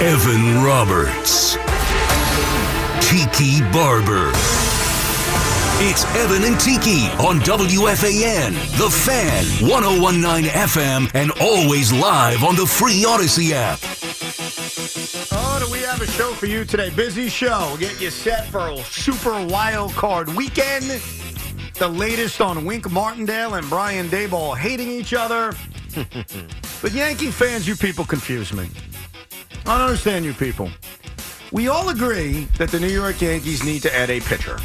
Evan Roberts. Tiki Barber. It's Evan and Tiki on WFAN, The Fan, 1019 FM, and always live on the free Audacy app. Oh, do we have a show for you today? Busy show. Get you set for a super wild card weekend. The latest on Wink Martindale and Brian Daboll hating each other. but Yankee fans, you people confuse me. I don't understand you people. We all agree that the New York Yankees need to add a pitcher.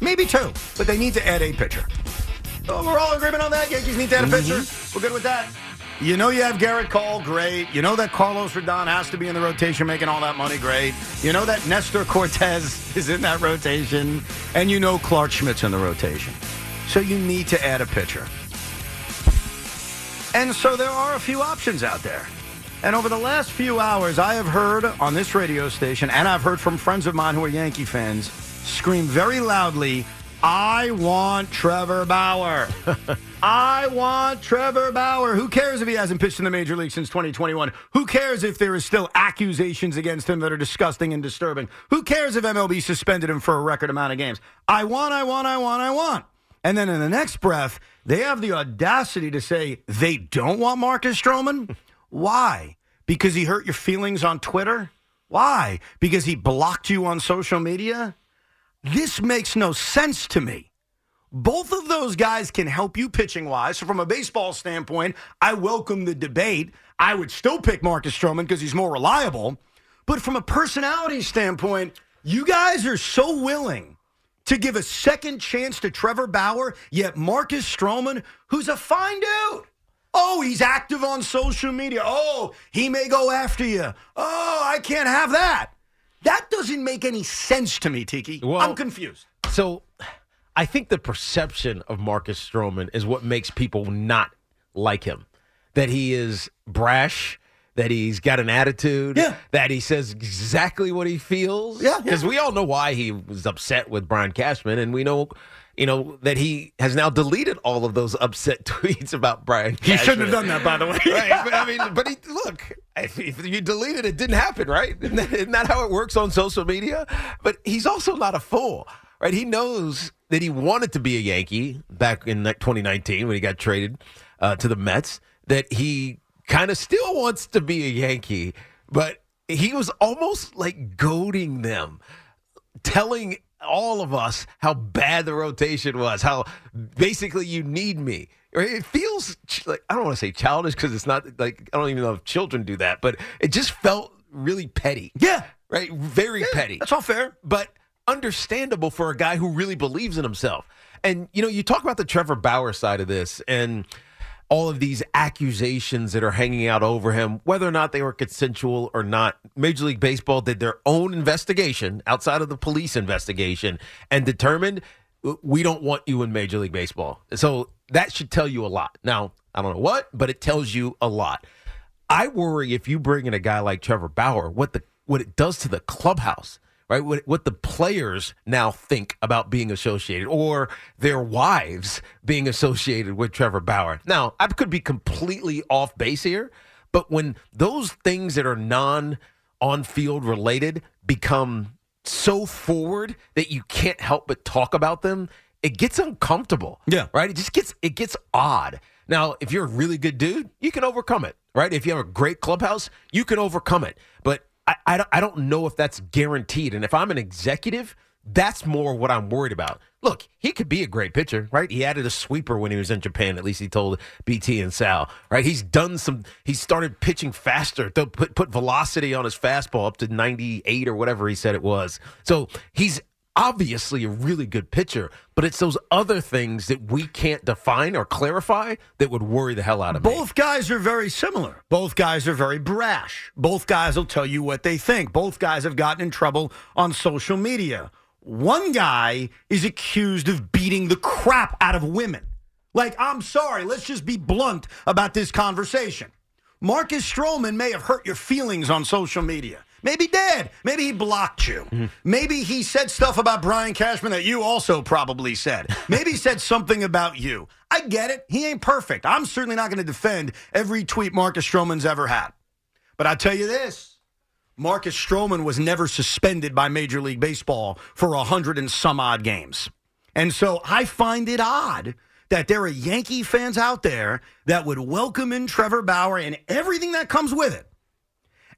Maybe two, but they need to add a pitcher. Oh, we're all agreement on that. Yankees need to add a pitcher. Mm-hmm. We're good with that. You know you have Gerrit Cole, great. You know that Carlos Rodon has to be in the rotation making all that money, great. You know that Nestor Cortes is in that rotation, and you know Clarke Schmidt's in the rotation. So you need to add a pitcher. And so there are a few options out there. And over the last few hours, I have heard on this radio station, and I've heard from friends of mine who are Yankee fans, scream very loudly, I want Trevor Bauer. I want Trevor Bauer. Who cares if he hasn't pitched in the major league since 2021? Who cares if there is still accusations against him that are disgusting and disturbing? Who cares if MLB suspended him for a record amount of games? I want, I want, I want, I want. And then in the next breath, they have the audacity to say they don't want Marcus Stroman. Why? Because he hurt your feelings on Twitter? Why? Because he blocked you on social media? This makes no sense to me. Both of those guys can help you pitching wise. So, from a baseball standpoint, I welcome the debate. I would still pick Marcus Stroman because he's more reliable. But from a personality standpoint, you guys are so willing to give a second chance to Trevor Bauer, yet Marcus Stroman, who's a fine dude. Oh, he's active on social media. Oh, he may go after you. Oh, I can't have that. That doesn't make any sense to me, Tiki. Well- I'm confused. So I think the perception of Marcus Stroman is what makes people not like him. That he is brash, that he's got an attitude, Yeah. that he says exactly what he feels. Yeah, yeah. Because we all know why he was upset with Brian Cashman, and we know. You know that he has now deleted all of those upset tweets about Brian. He shouldn't have done that, by the way. right? But I mean, but he look, if, if you deleted it, it didn't happen, right? Isn't that, isn't that how it works on social media? But he's also not a fool, right? He knows that he wanted to be a Yankee back in 2019 when he got traded uh, to the Mets. That he kind of still wants to be a Yankee, but he was almost like goading them telling all of us how bad the rotation was, how basically you need me. It feels like I don't want to say childish because it's not like I don't even know if children do that, but it just felt really petty. Yeah. Right? Very petty. That's all fair. But understandable for a guy who really believes in himself. And you know, you talk about the Trevor Bauer side of this and all of these accusations that are hanging out over him, whether or not they were consensual or not. Major League Baseball did their own investigation outside of the police investigation and determined we don't want you in Major League Baseball. So that should tell you a lot. Now, I don't know what, but it tells you a lot. I worry if you bring in a guy like Trevor Bauer, what the what it does to the clubhouse, right? What what the players now think about being associated, or their wives being associated with Trevor Bauer. Now, I could be completely off base here, but when those things that are non on field related become so forward that you can't help but talk about them, it gets uncomfortable. Yeah. Right? It just gets it gets odd. Now, if you're a really good dude, you can overcome it, right? If you have a great clubhouse, you can overcome it. But I, I, don't, I don't know if that's guaranteed. And if I'm an executive, that's more what I'm worried about. Look, he could be a great pitcher, right? He added a sweeper when he was in Japan. At least he told BT and Sal, right? He's done some. He started pitching faster. Put put velocity on his fastball up to 98 or whatever he said it was. So he's obviously a really good pitcher, but it's those other things that we can't define or clarify that would worry the hell out of Both me. Both guys are very similar. Both guys are very brash. Both guys will tell you what they think. Both guys have gotten in trouble on social media. One guy is accused of beating the crap out of women. Like, I'm sorry, let's just be blunt about this conversation. Marcus Stroman may have hurt your feelings on social media. Maybe did. Maybe he blocked you. Mm-hmm. Maybe he said stuff about Brian Cashman that you also probably said. Maybe he said something about you. I get it. He ain't perfect. I'm certainly not going to defend every tweet Marcus Stroman's ever had. But I'll tell you this Marcus Stroman was never suspended by Major League Baseball for a hundred and some odd games. And so I find it odd that there are Yankee fans out there that would welcome in Trevor Bauer and everything that comes with it.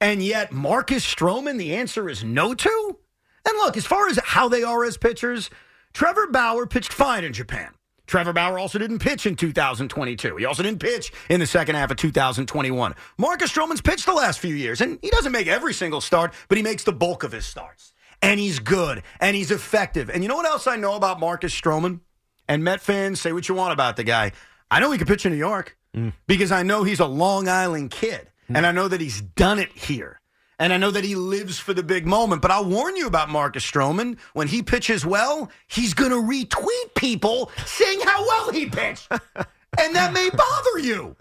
And yet, Marcus Stroman, the answer is no to? And look, as far as how they are as pitchers, Trevor Bauer pitched fine in Japan. Trevor Bauer also didn't pitch in 2022. He also didn't pitch in the second half of 2021. Marcus Stroman's pitched the last few years, and he doesn't make every single start, but he makes the bulk of his starts. And he's good, and he's effective. And you know what else I know about Marcus Stroman? And Met fans, say what you want about the guy. I know he can pitch in New York mm. because I know he's a Long Island kid. Mm. And I know that he's done it here. And I know that he lives for the big moment. But I'll warn you about Marcus Stroman. When he pitches well, he's going to retweet people saying how well he pitched. and that may bother you.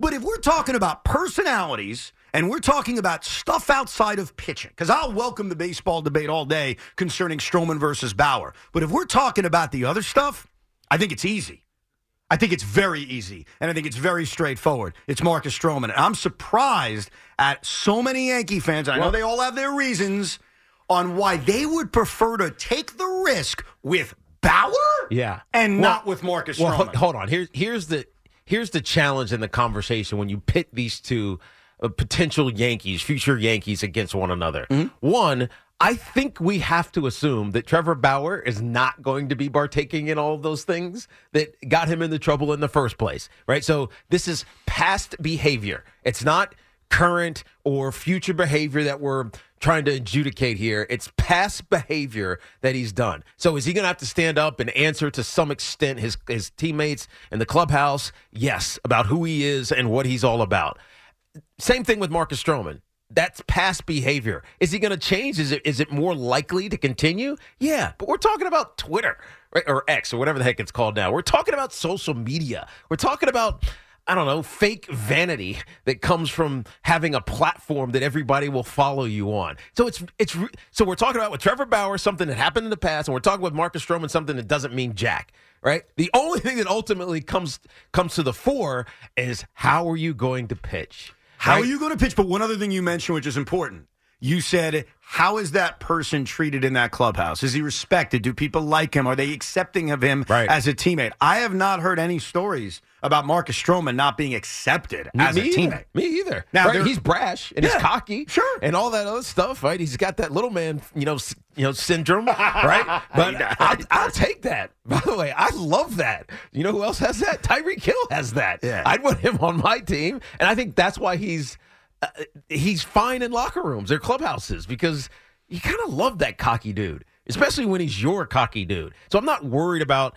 But if we're talking about personalities and we're talking about stuff outside of pitching, because I'll welcome the baseball debate all day concerning Stroman versus Bauer. But if we're talking about the other stuff, I think it's easy. I think it's very easy, and I think it's very straightforward. It's Marcus Stroman. And I'm surprised at so many Yankee fans. I know they all have their reasons on why they would prefer to take the risk with Bauer, yeah, and well, not with Marcus Stroman. Well, hold on. Here's here's the here's the challenge in the conversation when you pit these two uh, potential Yankees, future Yankees against one another. Mm-hmm. One, I think we have to assume that Trevor Bauer is not going to be partaking in all of those things that got him into trouble in the first place, right? So this is past behavior. It's not current or future behavior that we're trying to adjudicate here. It's past behavior that he's done. So is he going to have to stand up and answer to some extent his his teammates in the clubhouse? Yes, about who he is and what he's all about. Same thing with Marcus Stroman that's past behavior. Is he going to change? Is it is it more likely to continue? Yeah, but we're talking about Twitter right? or X or whatever the heck it's called now. We're talking about social media. We're talking about I don't know, fake vanity that comes from having a platform that everybody will follow you on. So it's it's so we're talking about with Trevor Bauer something that happened in the past, and we're talking with Marcus Stroman something that doesn't mean jack. Right. The only thing that ultimately comes comes to the fore is how are you going to pitch? How right? are you going to pitch? But one other thing you mentioned, which is important, you said, how is that person treated in that clubhouse? Is he respected? Do people like him? Are they accepting of him right. as a teammate? I have not heard any stories about Marcus Stroman not being accepted me, as me a teammate. Either. Me either. Now right? he's brash and yeah, he's cocky, sure, and all that other stuff. Right? He's got that little man, you know, you know, syndrome, right? But I'll, I'll, take that. By the way, I love that. You know who else has that? Tyreek Hill has that. Yeah. I'd want him on my team, and I think that's why he's uh, he's fine in locker rooms or clubhouses because you kind of love that cocky dude, especially when he's your cocky dude. So I'm not worried about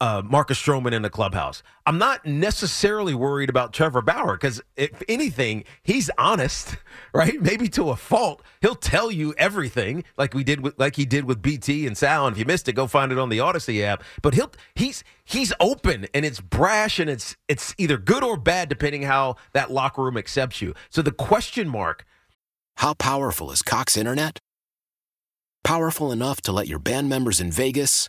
uh, Marcus Stroman in the clubhouse. I'm not necessarily worried about Trevor Bauer because, if anything, he's honest, right? Maybe to a fault. He'll tell you everything, like we did with, like he did with BT and Sal. And if you missed it, go find it on the Audacy app. But he'll he's he's open and it's brash and it's it's either good or bad depending how that locker room accepts you. So the question mark: How powerful is Cox Internet? Powerful enough to let your band members in Vegas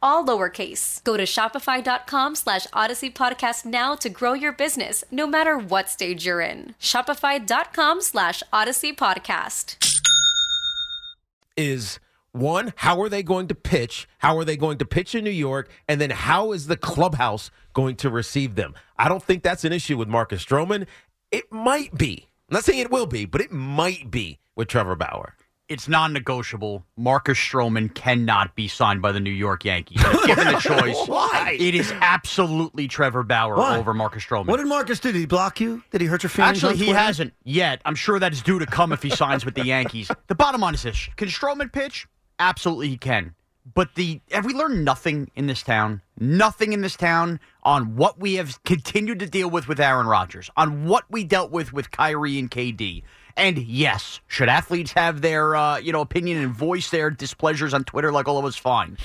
all lowercase. Go to shopify.com slash audacy podcast now to grow your business, no matter what stage you're in. Shopify.com slash audacy podcast. is one, how are they going to pitch? How are they going to pitch in New York? And then how is the clubhouse going to receive them? I don't think that's an issue with Marcus Stroman. It might be. I'm not saying it will be, but it might be with Trevor Bauer. It's non-negotiable. Marcus Stroman cannot be signed by the New York Yankees. If given the choice, Why? it is absolutely Trevor Bauer Why? over Marcus Stroman. What did Marcus do? Did he block you? Did he hurt your feelings? Actually, he hasn't yet. I'm sure that's due to come if he signs with the Yankees. The bottom line is this: Can Stroman pitch? Absolutely, he can. But the have we learned nothing in this town? Nothing in this town on what we have continued to deal with with Aaron Rodgers, on what we dealt with with Kyrie and KD. And yes, should athletes have their uh, you know opinion and voice their displeasures on Twitter like all of us? Fine.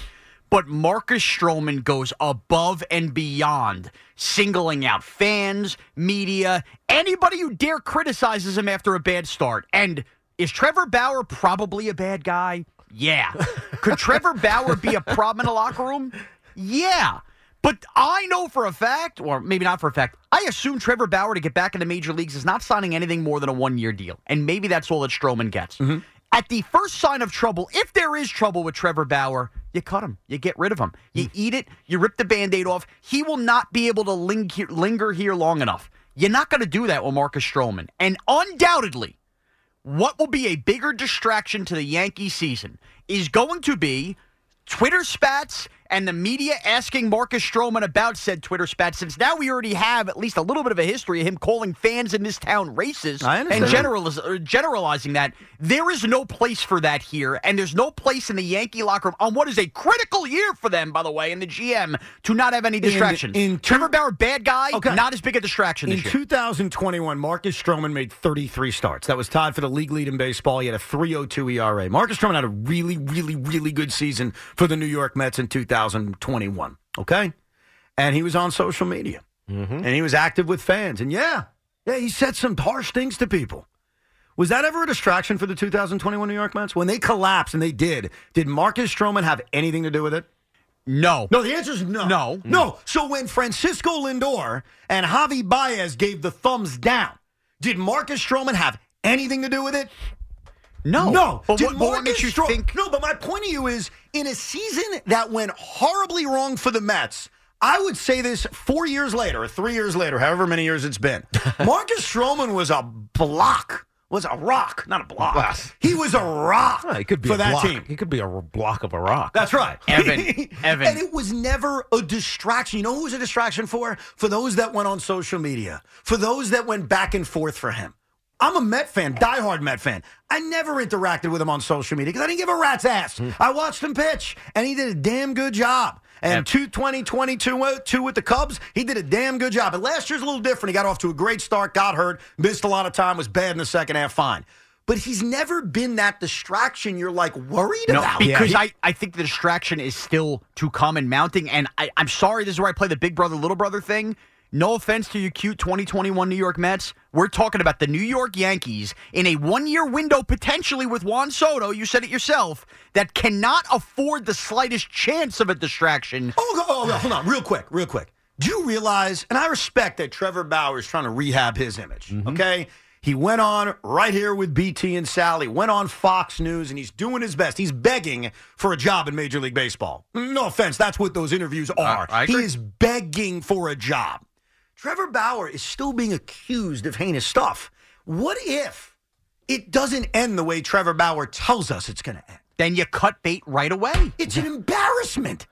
But Marcus Stroman goes above and beyond, singling out fans, media, anybody who dare criticizes him after a bad start. And is Trevor Bauer probably a bad guy? Yeah. Could Trevor Bauer be a problem in the locker room? Yeah. But I know for a fact, or maybe not for a fact, I assume Trevor Bauer to get back in the major leagues is not signing anything more than a one year deal. And maybe that's all that Stroman gets. Mm-hmm. At the first sign of trouble, if there is trouble with Trevor Bauer, you cut him. You get rid of him. You mm. eat it. You rip the band aid off. He will not be able to ling- linger here long enough. You're not going to do that with Marcus Stroman. And undoubtedly, what will be a bigger distraction to the Yankee season is going to be Twitter spats and the media asking Marcus Stroman about said Twitter spat Since now we already have at least a little bit of a history of him calling fans in this town racist and generaliz- or generalizing that, there is no place for that here, and there's no place in the Yankee locker room on what is a critical year for them, by the way, and the GM to not have any distractions. in two- Trevor Bauer, bad guy, Okay. not as big a distraction In year. 2021, Marcus Stroman made 33 starts. That was tied for the league lead in baseball. He had a 3.02 ERA. Marcus Stroman had a really, really, really good season for the New York Mets in 2021. Okay, and he was on social media mm-hmm. and he was active with fans. And yeah, yeah, he said some harsh things to people. Was that ever a distraction for the 2021 New York Mets when they collapsed? And they did. Did Marcus Stroman have anything to do with it? no. No, the answer is no. No. No. So when Francisco Lindor and Javi Baez gave the thumbs down, did Marcus Stroman have anything to do with it? No. No. But Did what, but what makes you Stro- think? No, but my point to you is in a season that went horribly wrong for the Mets, I would say this four years later, or three years later, however many years it's been. Marcus Stroman was a block was a rock, not a block. Wow. He was a rock Well, he could be for a that block. team. He could be a block of a rock. That's right. Evan, Evan. and it was never a distraction. You know who was a distraction for? For those that went on social media, for those that went back and forth for him. I'm a Met fan, diehard Met fan. I never interacted with him on social media because I didn't give a rat's ass. I watched him pitch, and he did a damn good job. And 220, 22 uh, two with the Cubs, he did a damn good job. And last year's a little different. He got off to a great start, got hurt, missed a lot of time, was bad in the second half, fine. But he's never been that distraction you're like worried No, about. because he- I, I think the distraction is still to come and mounting. And I, I'm sorry, this is where I play the big brother, little brother thing. No offense to your cute 2021 New York Mets. We're talking about the New York Yankees in a one year window, potentially with Juan Soto. You said it yourself, that cannot afford the slightest chance of a distraction. Oh, oh, oh, hold on, real quick, real quick. Do you realize, and I respect that Trevor Bauer is trying to rehab his image, mm-hmm. okay? He went on right here with BT and Sally, went on Fox News, and he's doing his best. He's begging for a job in Major League Baseball. No offense, that's what those interviews are. I he is begging for a job. Trevor Bauer is still being accused of heinous stuff. What if it doesn't end the way Trevor Bauer tells us it's going to end? Then you cut bait right away. It's an embarrassment.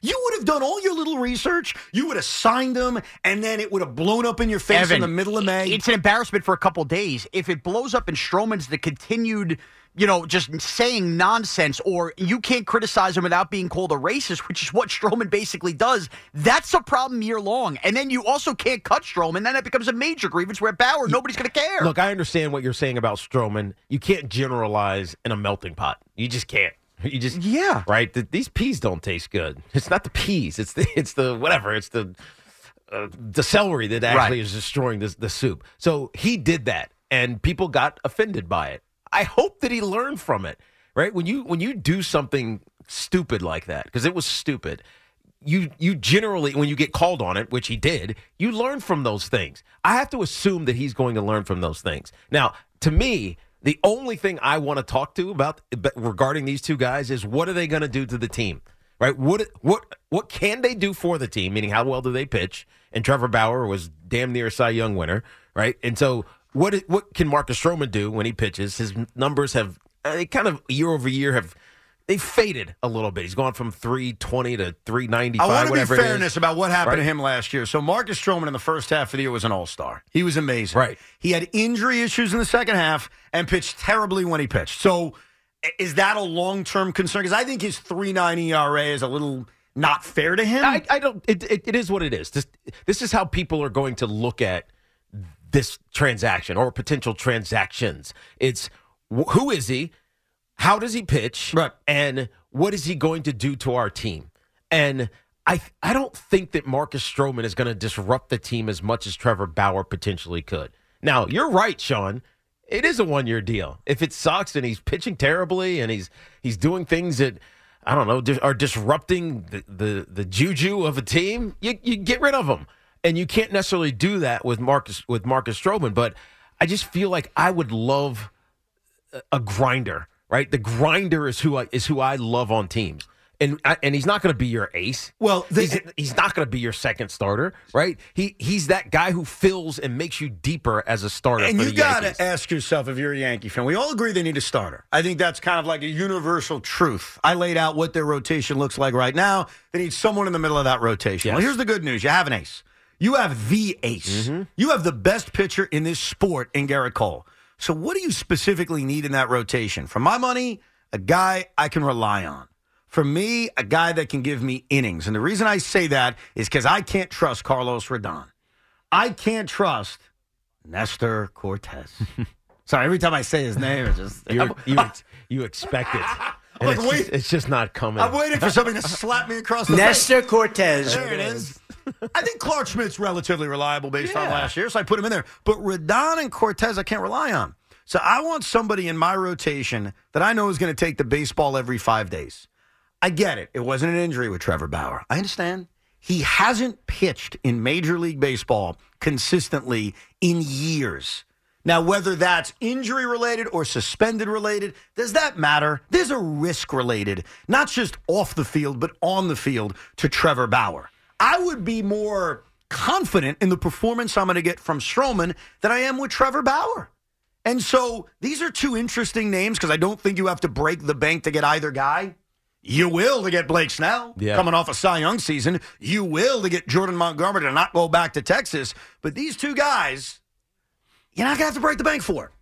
You would have done all your little research. You would have signed them, and then it would have blown up in your face in the middle of May. It's an embarrassment for a couple days. If it blows up in Stroman's the continued, you know, just saying nonsense, or you can't criticize him without being called a racist, which is what Stroman basically does, that's a problem year long. And then you also can't cut Stroman. Then it becomes a major grievance where Bauer, nobody's going to care. Look, I understand what you're saying about Stroman. You can't generalize in a melting pot. You just can't. You just Yeah. right. The, these peas don't taste good. It's not the peas. It's the it's the whatever. It's the uh, the celery that actually Right. is destroying the the soup. So he did that, and people got offended by it. I hope that he learned from it. Right when you when you do something stupid like that because it was stupid. You you generally when you get called on it, which he did, you learn from those things. I have to assume that he's going to learn from those things. Now, to me, the only thing I want to talk to about regarding these two guys is what are they going to do to the team? Right? What what what can they do for the team? Meaning, how well do they pitch? And Trevor Bauer was damn near a Cy Young winner, right? And so, what what can Marcus Stroman do when he pitches? His numbers have they kind of year over year have they faded a little bit. He's gone from three twenty to three ninety I want to be whatever is. fairness about what happened to him last year. So Marcus Stroman in the first half of the year was an all-star. He was amazing. Right. He had injury issues in the second half and pitched terribly when he pitched. So is that a long-term concern? Because I think his 3.9 ERA is a little not fair to him. I, I don't. It, it, it is what it is. This this is how people are going to look at this transaction or potential transactions. It's who is he? How does he pitch? Right. And what is he going to do to our team? And I I don't think that Marcus Stroman is going to disrupt the team as much as Trevor Bauer potentially could. Now you're right, Sean. It is a one year deal. If it sucks and he's pitching terribly and he's he's doing things that I don't know are disrupting the, the the juju of a team, you you get rid of him. And you can't necessarily do that with Marcus with Marcus Stroman. But I just feel like I would love a grinder, right? The grinder is who I is who I love on teams. And and he's not going to be your ace. Well, the- he's, he's not going to be your second starter, right? He he's that guy who fills and makes you deeper as a starter. And you got to ask yourself if you're a Yankee fan. We all agree they need a starter. I think that's kind of like a universal truth. I laid out what their rotation looks like right now. They need someone in the middle of that rotation. Well, here's the good news you have an ace. You have the ace. Mm-hmm. You have the best pitcher in this sport in Gerrit Cole. So, what do you specifically need in that rotation? For my money, a guy I can rely on. For me, a guy that can give me innings. And the reason I say that is because I can't trust Carlos Rodon. I can't trust Nestor Cortes. Sorry, every time I say his name, it's just. you you, you expect it. Like, it's, just, it's just not coming. I'm waiting for somebody to slap me across the Nestor Cortes. There it is. I think Clarke Schmidt's relatively reliable based on last year, so I put him in there. But Rodon and Cortes, I can't rely on. So I want somebody in my rotation that I know is going to take the baseball every five days. I get it. It wasn't an injury with Trevor Bauer. I understand. He hasn't pitched in Major League Baseball consistently in years. Now, whether that's injury related or suspended related, does that matter? There's a risk related, not just off the field, but on the field to Trevor Bauer. I would be more confident in the performance I'm going to get from Stroman than I am with Trevor Bauer. And so these are two interesting names because I don't think you have to break the bank to get either guy. You will to get Blake Snell Yeah. coming off a Cy Young season. You will to get Jordan Montgomery to not go back to Texas. But these two guys, you're not going to have to break the bank for.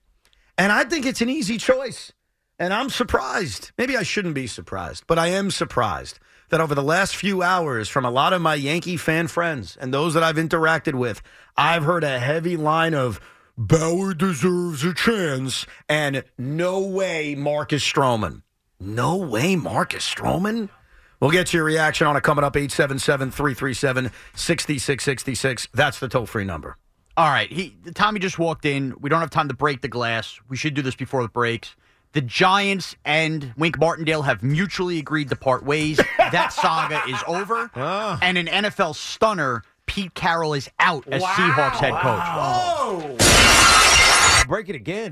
And I think it's an easy choice. And I'm surprised. Maybe I shouldn't be surprised, but I am surprised that over the last few hours, from a lot of my Yankee fan friends and those that I've interacted with, I've heard a heavy line of Bauer deserves a chance and no way Marcus Stroman. No way Marcus Stroman? We'll get your reaction on it coming up 877 337 6666. That's the toll free number. All right, he Tommy just walked in. We don't have time to break the glass. We should do this before the breaks. The Giants and Wink Martindale have mutually agreed to part ways. that saga is over. Ah. And an NFL stunner, Pete Carroll is out as Seahawks head coach. Break it again.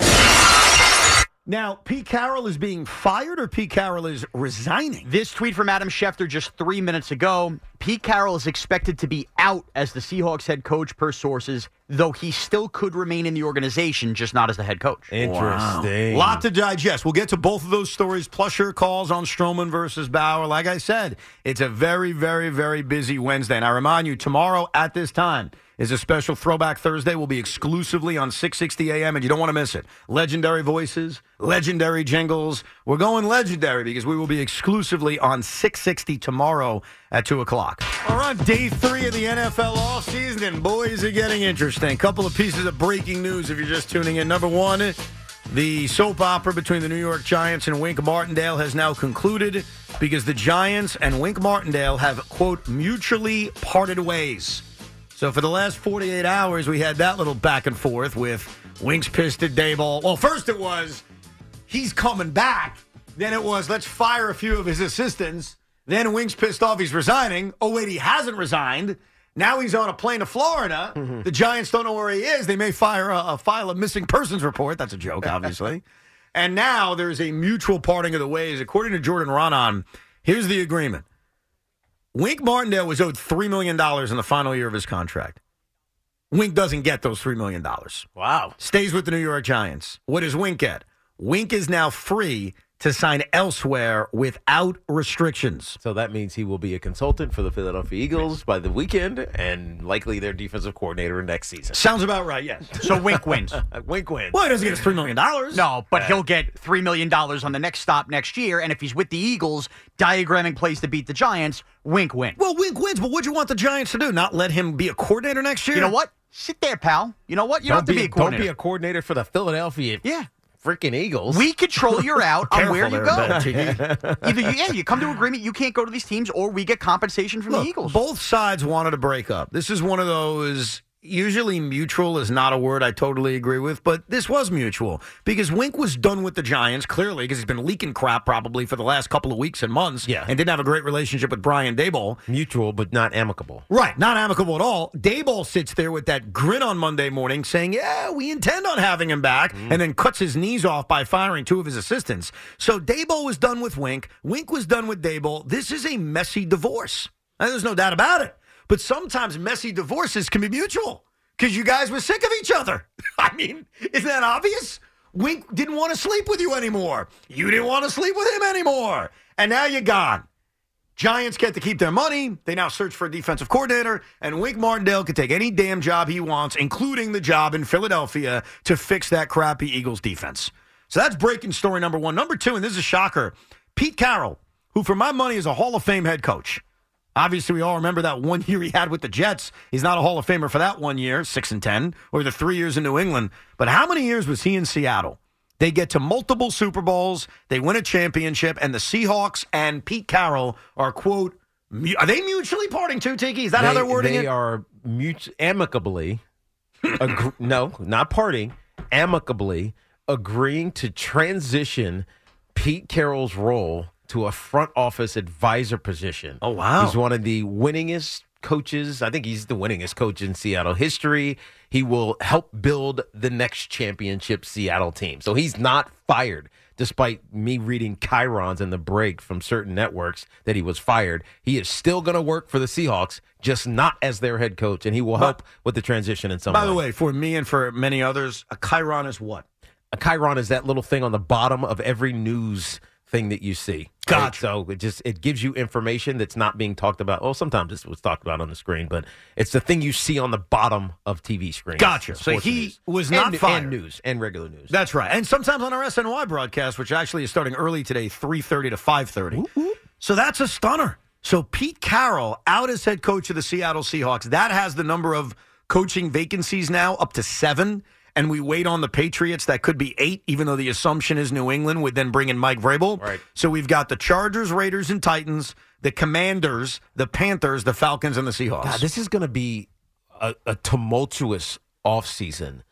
Now, Pete Carroll is being fired or Pete Carroll is resigning? This tweet from Adam Schefter just three minutes ago. Pete Carroll is expected to be out as the Seahawks head coach per sources, though he still could remain in the organization, just not as the head coach. Interesting. Lot to digest. We'll get to both of those stories, plus your calls on Stroman versus Bauer. Like I said, it's a very, very, very busy Wednesday. And I remind you, tomorrow at this time is a special Throwback Thursday. We'll be exclusively on 660 AM, and you don't want to miss it. Legendary voices, legendary jingles. We're going legendary because we will be exclusively on 660 tomorrow at 2 o'clock. We're on day three of the NFL offseason, and boys are getting interesting. Couple of pieces of breaking news if you're just tuning in. Number one, the soap opera between the New York Giants and Wink Martindale has now concluded because the Giants and Wink Martindale have, quote, mutually parted ways. So for the last 48 hours, we had that little back and forth with Wink's pissed at Daboll. Well, first it was he's coming back. Then it was let's fire a few of his assistants. Then Wink's pissed off he's resigning. Oh, wait, he hasn't resigned. Now he's on a plane to Florida. Mm-hmm. The Giants don't know where he is. They may fire a, a file a missing persons report. That's a joke, obviously. and now there's a mutual parting of the ways. According to Jordan Raanan, here's the agreement. Wink Martindale was owed $3 million in the final year of his contract. Wink doesn't get those $3 million. Wow. Stays with the New York Giants. What does Wink get? Wink is now free to sign elsewhere without restrictions. So that means he will be a consultant for the Philadelphia Eagles by the weekend and likely their defensive coordinator next season. Sounds about right, yes. So Wink wins. Uh, Wink wins. Well, he doesn't get his $3 million. No, but he'll get $3 million on the next stop next year. And if he's with the Eagles, diagramming plays to beat the Giants, Wink wins. Well, Wink wins, but what'd you want the Giants to do? Not let him be a coordinator next year? You know what? Sit there, pal. You know what? You don't, don't, have to be, a don't be a coordinator for the Philadelphia yeah. Freaking Eagles. We control your out on where you go. Either you, yeah, you come to agreement you can't go to these teams, or we get compensation from Look, the Eagles. Both sides wanted to break up. This is one of those. Usually, mutual is not a word I totally agree with, but this was mutual because Wink was done with the Giants clearly because he's been leaking crap probably for the last couple of weeks and months, Yeah. and didn't have a great relationship with Brian Daboll. Mutual, but not amicable. Right, not amicable at all. Daboll sits there with that grin on Monday morning saying, Yeah, we intend on having him back, mm. and then cuts his knees off by firing two of his assistants. So Daboll was done with Wink. Wink was done with Daboll. This is a messy divorce. And there's no doubt about it. But sometimes messy divorces can be mutual because you guys were sick of each other. I mean, isn't that obvious? Wink didn't want to sleep with you anymore. You didn't want to sleep with him anymore. And now you're gone. Giants get to keep their money. They now search for a defensive coordinator, and Wink Martindale can take any damn job he wants, including the job in Philadelphia to fix that crappy Eagles defense. So that's breaking story number one. Number two, and this is a shocker Pete Carroll, who for my money is a Hall of Fame head coach. Obviously, we all remember that one year he had with the Jets. He's not a Hall of Famer for that one year, six and ten, or the three years in New England. But how many years was he in Seattle? They get to multiple Super Bowls, they win a championship, and the Seahawks and Pete Carroll are quote. mu- Are they mutually parting too, Tiki? Is that how they're wording they it? They are mut- amicably, no, not parting, amicably agreeing to transition Pete Carroll's role to a front office advisor position. Oh, wow. He's one of the winningest coaches. I think he's the winningest coach in Seattle history. He will help build the next championship Seattle team. So he's not fired. Despite me reading chyrons in the break from certain networks that he was fired, he is still going to work for the Seahawks, just not as their head coach, and he will help with the transition in some By the way. way, for me and for many others, a Chyron is what? a Chyron is that little thing on the bottom of every news thing that you see. right? Gotcha. So it just it gives you information that's not being talked about. Well, sometimes it's what's talked about on the screen, but it's the thing you see on the bottom of TV screens. Gotcha. So he news. was And- not fired. and news and regular news. That's right. And sometimes on our SNY broadcast, which actually is starting early today, 3.30 to 5.30. So that's a stunner. So Pete Carroll out as head coach of the Seattle Seahawks. That has the number of coaching vacancies now up to seven. And we wait on the Patriots. That could be eight, even though the assumption is New England would then bring in Mike Vrabel. Right. So we've got the Chargers, Raiders, and Titans, the Commanders, the Panthers, the Falcons, and the Seahawks. God, this is going to be a, a tumultuous offseason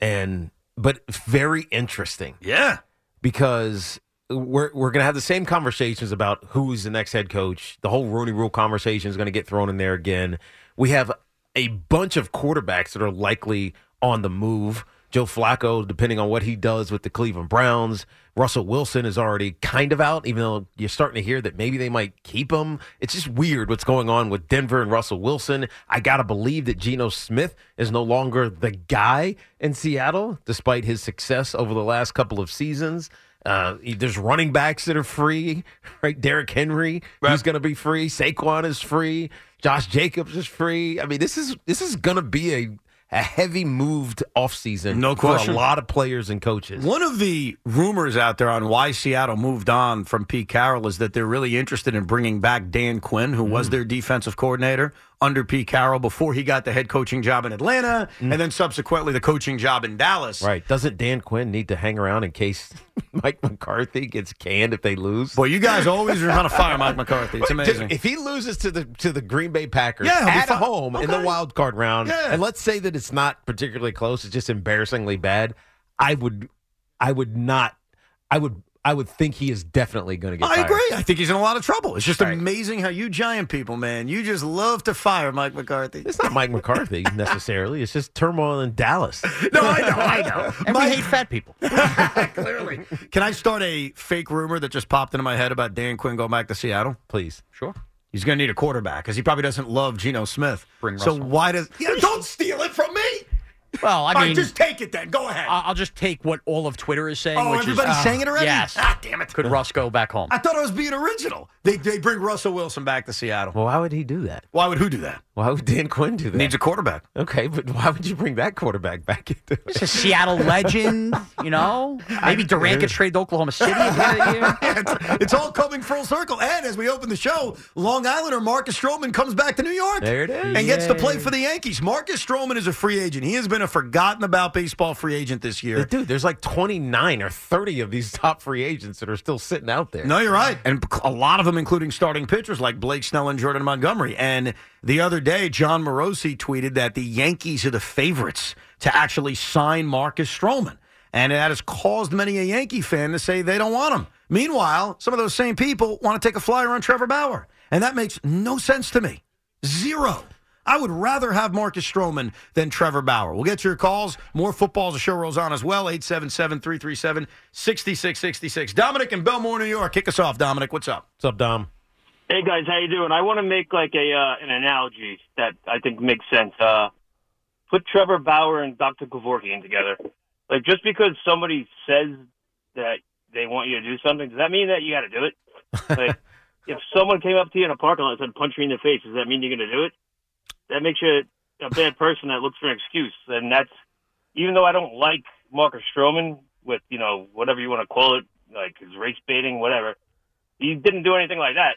and but very interesting yeah. because we're we're going to have the same conversations about who's the next head coach. The whole Rooney Rule conversation is going to get thrown in there again. We have a bunch of quarterbacks that are likely on the move. Joe Flacco, depending on what he does with the Cleveland Browns. Russell Wilson is already kind of out, even though you're starting to hear that maybe they might keep him. It's just weird what's going on with Denver and Russell Wilson. I got to believe that Geno Smith is no longer the guy in Seattle, despite his success over the last couple of seasons. Uh, there's running backs that are free, right? Derrick Henry, who's going to be free. Saquon is free. Josh Jacobs is free. I mean, this is this is going to be a a heavy moved offseason No for question. a lot of players and coaches. One of the rumors out there on why Seattle moved on from Pete Carroll is that they're really interested in bringing back Dan Quinn, who Mm. was their defensive coordinator under Pete Carroll before he got the head coaching job in Atlanta and then subsequently the coaching job in Dallas. Mm. Right. Doesn't Dan Quinn need to hang around in case Mike McCarthy gets canned if they lose? Boy, you guys always are trying to fire Mike McCarthy. It's amazing. If he loses to the to the Green Bay Packers Yeah, at home in the wild card round, Yeah. and let's say that it's not particularly close, it's just embarrassingly bad, I would I would not I would I would think he is definitely going to get fired. I fired. agree. I think he's in a lot of trouble. It's just Right. amazing how you giant people, man, you just love to fire Mike McCarthy. It's not Mike McCarthy necessarily. It's just turmoil in Dallas. No, I know, I know. And we hate fat people. Clearly. Can I start a fake rumor that just popped into my head about Dan Quinn going back to Seattle? Please. Sure. He's going to need a quarterback because he probably doesn't love Geno Smith. Bring so Russell. why does? Yeah, don't steal it from me. Well, I All mean, right, just take it then. Go ahead. I- I'll just take what all of Twitter is saying. oh, which everybody's is, uh, saying it already. Yes. Ah, damn it. Could Russ go back home? I thought I was being original. They they bring Russell Wilson back to Seattle. Well, why would he do that? Why would who do that? Why would Dan Quinn do that? Needs a quarterback. okay, but why would you bring that quarterback back into It's a Seattle legend, you know. Maybe Durant gets traded to Oklahoma City at of the it's, it's all coming full circle. And as we open the show, Long Islander Marcus Stroman comes back to New York. There it is. And gets to play for the Yankees. Marcus Stroman is a free agent. He has been a forgotten about baseball free agent this year. Dude, there's like 29 or 30 of these top free agents that are still sitting out there. No, you're right. And a lot of them, including starting pitchers like Blake Snell and Jordan Montgomery. And the other day, Jon Morosi tweeted that the Yankees are the favorites to actually sign Marcus Stroman. And that has caused many a Yankee fan to say they don't want him. Meanwhile, some of those same people want to take a flyer on Trevor Bauer. And that makes no sense to me. Zero. I would rather have Marcus Stroman than Trevor Bauer. We'll get to your calls. More football as the show rolls on as well. 877 337 6666. Dominic in Bellmore, New York. Kick us off, Dominic. What's up? What's up, Dom? Hey guys, how you doing? I want to make like a uh, an analogy that I think makes sense. Uh, put Trevor Bauer and Dr. Kevorkian together. Like just because somebody says that they want you to do something, does that mean that you got to do it? Like if someone came up to you in a parking lot and said punch me in the face, does that mean you're going to do it? That makes you a bad person that looks for an excuse, and that's even though I don't like Marcus Stroman with you know whatever you want to call it, like his race baiting, whatever. He didn't do anything like that.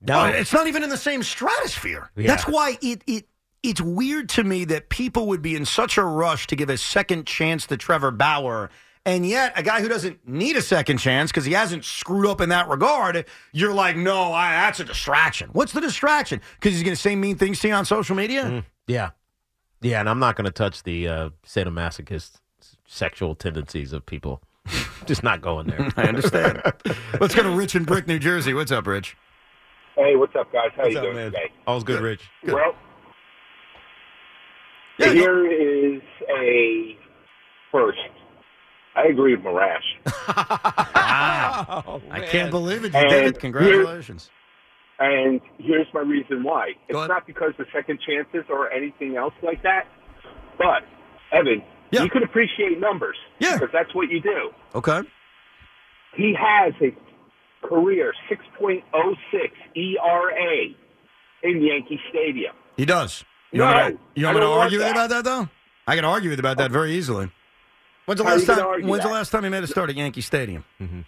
No, it's not even in the same stratosphere. Yeah. That's why it it it's weird to me that people would be in such a rush to give a second chance to Trevor Bauer. And yet, a guy who doesn't need a second chance because he hasn't screwed up in that regard, you're like, no, I, that's a distraction. What's the distraction? Because he's going to say mean things to you on social media? Yeah. Yeah, and I'm not going to touch the uh, sadomasochist sexual tendencies of people. Just not going there. I understand. Let's go to Rich in Brick, New Jersey. What's up, Rich? Hey, what's up, guys? How What's you up, doing man? today? All's good, Rich. Well, Yeah, here is a first. I agree with Marash. Wow. Oh, I can't believe it. You And did it. Congratulations. And here's my reason why. It's ahead. not because of second chances or anything else like that. But, Evan, Yeah. You can appreciate numbers. Yeah. Because that's what you do. Okay. He has a career 6.06 ERA in Yankee Stadium. He does. You No, want me to, you want me to argue that. about that, though? I can argue with about that very easily. When's the last time? argue When's the last time he made a start at Yankee Stadium? Mm-hmm.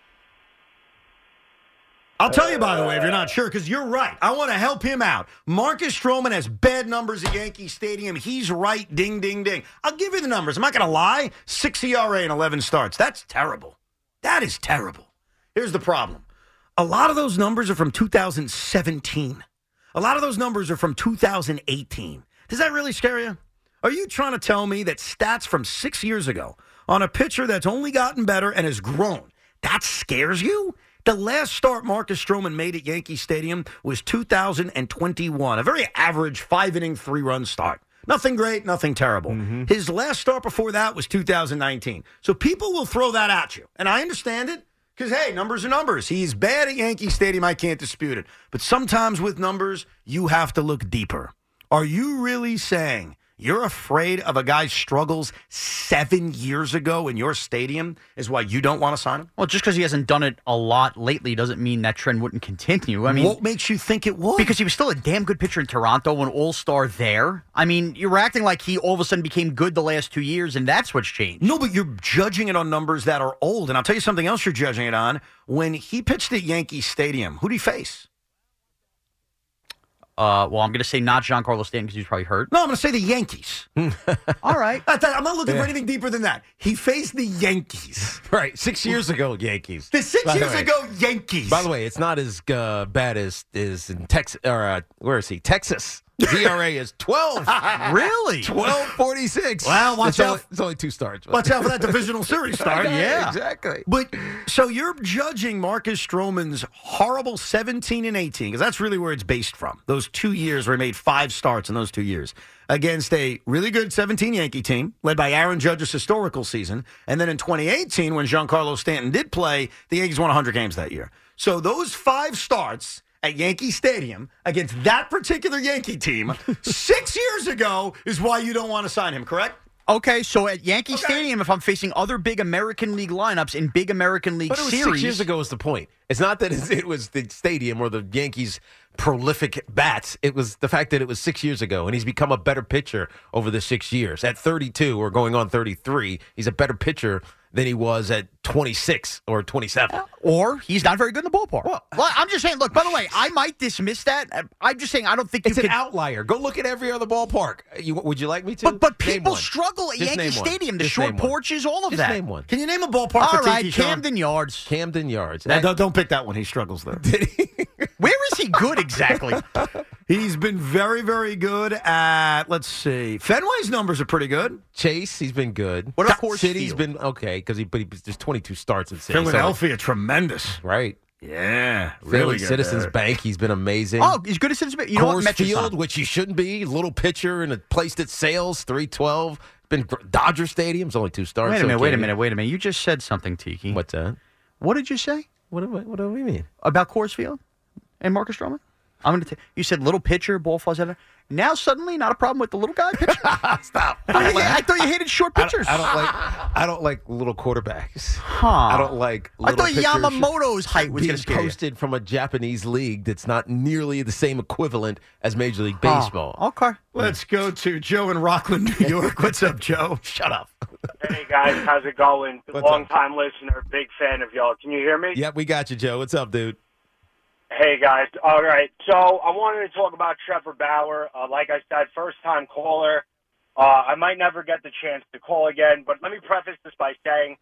I'll tell you, by the way, if you're not sure, because you're right. I want to help him out. Marcus Stroman has bad numbers at Yankee Stadium. He's right. Ding, ding, ding. I'll give you the numbers. I'm not going to lie. Six ERA and 11 starts. That's terrible. That is terrible. Here's the problem. A lot of those numbers are from 2017. A lot of those numbers are from 2018. Does that really scare you? Are you trying to tell me that stats from six years ago on a pitcher that's only gotten better and has grown, that scares you? The last start Marcus Stroman made at Yankee Stadium was 2021, a very average five inning, three run start. Nothing great, nothing terrible. Mm-hmm. His last start before that was 2019. So people will throw that at you. And I understand it because, hey, numbers are numbers. He's bad at Yankee Stadium. I can't dispute it. But sometimes with numbers, you have to look deeper. Are you really saying you're afraid of a guy's struggles seven years ago in your stadium is why you don't want to sign him? Well, just because he hasn't done it a lot lately doesn't mean that trend wouldn't continue. I mean, what makes you think it would? because he was still a damn good pitcher in Toronto, an all star there. I mean, you're acting like he all of a sudden became good the last two years, and that's what's changed. No, but you're judging it on numbers that are old. And I'll tell you something else you're judging it on. When he pitched at Yankee Stadium, who did he face? Uh, well, I'm going to say not Giancarlo Stanton because he's probably hurt. No, I'm going to say the Yankees. All right. I thought- I'm not looking for anything deeper than that. He faced the Yankees. Right, six years ago, Yankees. The six By years way. ago Yankees. By the way, it's not as uh, bad as is in Texas. Or uh, where is he? Texas. ERA is twelve. Really? Twelve forty six. Well, watch it's out. Only, it's only two starts. Watch out for that divisional series start. Yeah, exactly. But so you're judging Marcus Stroman's horrible 17 and 18 because that's really where it's based from. Those two years where he made five starts in those two years against a really good 17 Yankee team led by Aaron Judge's historical season, and then in 2018 when Giancarlo Stanton did play, the Yankees won 100 games that year. So those five starts. At Yankee Stadium against that particular Yankee team six years ago is why you don't want to sign him, correct? Okay, so at Yankee Stadium, if I'm facing other big American League lineups in big American League But it was series, six years ago. Is the point? It's not that it was the stadium or the Yankees' prolific bats. It was the fact that it was six years ago, and he's become a better pitcher over the six years. At 32 or going on 33, he's a better pitcher than he was at 26 or 27. Uh, or he's not very good in the ballpark. Well, I'm just saying. Look, by the way, I might dismiss that. I'm just saying I don't think It's you an could. outlier. Go look at every other ballpark. You, would you like me to? But but people struggle at Just Yankee. Stadium. The Just short name one. porches, all of Just that. name one. Can you name a ballpark All for right, Tiki, Sean? Camden Yards. Camden Yards. Now, don't, don't pick that one. He struggles there. Where is he good exactly? He's been very, very good at, let's see, Fenway's numbers are pretty good. Chase, he's been good. What about Coors City's Field? been okay because he, but he, there's 22 starts in City. so- Philadelphia, tremendous. right? Yeah, Philly really good Citizens there. Bank, he's been amazing. oh, he's good at Citizens. Bank. You know what? Coors Mets just Field, which he shouldn't be, little pitcher in a place that sales, 312. Been gr- Dodger Stadium's only two stars. Wait a minute. Wait a minute. Wait a minute. You just said something, Tiki. What's that? What did you say What do, what do we mean? about Coors Field and Marcus Stroman? I'm going to. Tell you said little pitcher, ball flies out. Now suddenly, not a problem with the little guy pitcher. Stop. I, thought you- I thought you hated short I don't, pitchers. I don't like. I don't like little quarterbacks. Huh. I don't like. I thought Yamamoto's height was being going to scare you. posted from a Japanese league that's not nearly the same equivalent as Major League Huh. Baseball. Okay. Let's go to Joe in Rockland, New York. What's up, Joe? Shut up. Hey guys, how's it going? What's Long up? time listener, big fan of y'all. Can you hear me? Yep, we got you, Joe. What's up, dude? Hey guys. All right. So I wanted to talk about Trevor Bauer. Uh, like I said, first time caller. Uh, I might never get the chance to call again, but let me preface this by saying,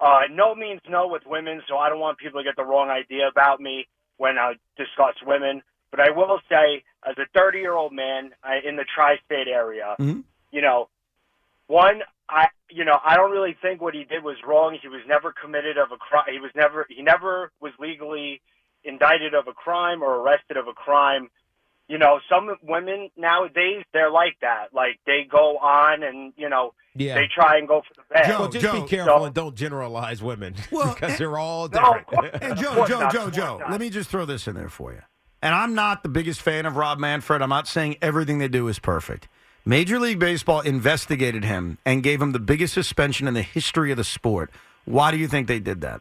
uh, no means no with women, so I don't want people to get the wrong idea about me when I discuss women. But I will say, as a 30 year old man I, in the tri-state area, Mhm. you know, one, I, you know, I don't really think what he did was wrong. He was never committed of a crime. He was never, he never was legally indicted of a crime or arrested of a crime. You know, some women nowadays they're like that. Like they go on and you know Yeah. they try and go for the bag. Joe, Well, just Joe, be careful so- and don't generalize women Well, because eh, they're all No, different. And Joe, Joe, not, Joe, Joe, not. let me just throw this in there for you. And I'm not the biggest fan of Rob Manfred. I'm not saying everything they do is perfect. Major League Baseball investigated him and gave him the biggest suspension in the history of the sport. Why do you think they did that?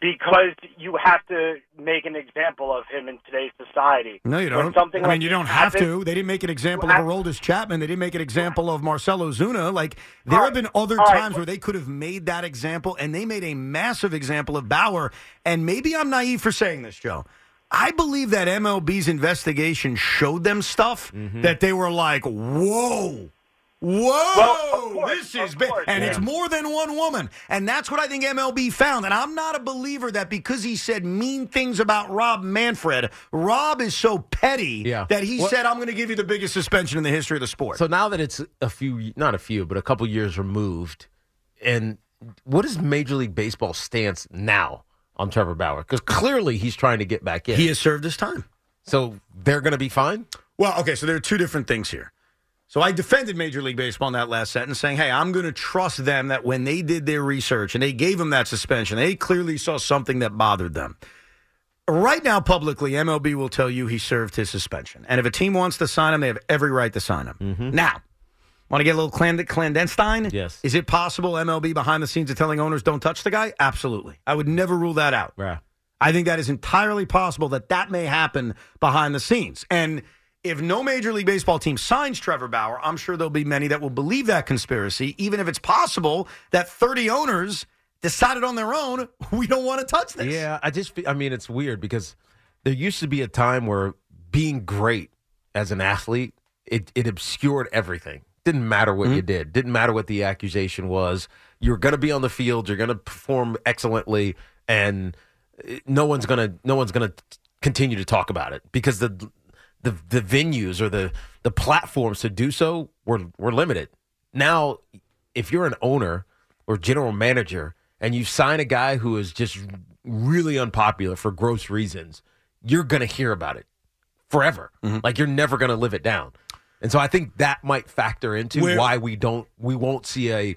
Because you have to make an example of him in today's society. No, you don't. Something I mean, you don't have happens- to. They didn't make an example You of have- Aroldis Chapman. They didn't make an example of Marcell Ozuna. Like there All have been other all right, times but- where they could have made that example, and they made a massive example of Bauer. And maybe I'm naive for saying this, Joe. I believe that MLB's investigation showed them stuff Mm-hmm. that they were like, "Whoa." Whoa! Well, course, this is big. And yeah. it's more than one woman. And that's what I think MLB found. And I'm not a believer that because he said mean things about Rob Manfred, Rob is so petty Yeah. that he What- said, I'm going to give you the biggest suspension in the history of the sport. So now that it's a few, not a few, but a couple years removed, and what is Major League Baseball's stance now on Trevor Bauer? Because clearly he's trying to get back in. he has served his time. so they're going to be fine. Well, okay, so there are two different things here. So I defended Major League Baseball in that last sentence, saying, "Hey, I'm going to trust them that when they did their research and they gave him that suspension, they clearly saw something that bothered them." Right now, publicly, MLB will tell you he served his suspension, and if a team wants to sign him, they have every right to sign him. Mm-hmm. Now, want to get a little clandestine? Yes. Is it possible MLB behind the scenes are telling owners don't touch the guy? Absolutely. I would never rule that out. Right. I think that is entirely possible that that may happen behind the scenes. And if no Major League Baseball team signs Trevor Bauer, I'm sure there'll be many that will believe that conspiracy, even if it's possible that 30 owners decided on their own, we don't want to touch this. Yeah, I just, I mean, it's weird because there used to be a time where being great as an athlete, it, it obscured everything. Didn't matter what you did. Didn't matter what the accusation was. You're going to be on the field. You're going to perform excellently, and eh, no one's going to no one's going to continue to talk about it because the the the venues or the the platforms to do so were were limited. Now, if you're an owner or general manager and you sign a guy who is just really unpopular for gross reasons, you're going to hear about it forever. Mm-hmm. Like you're never going to live it down. And so I think that might factor into Where- why we don't we won't see a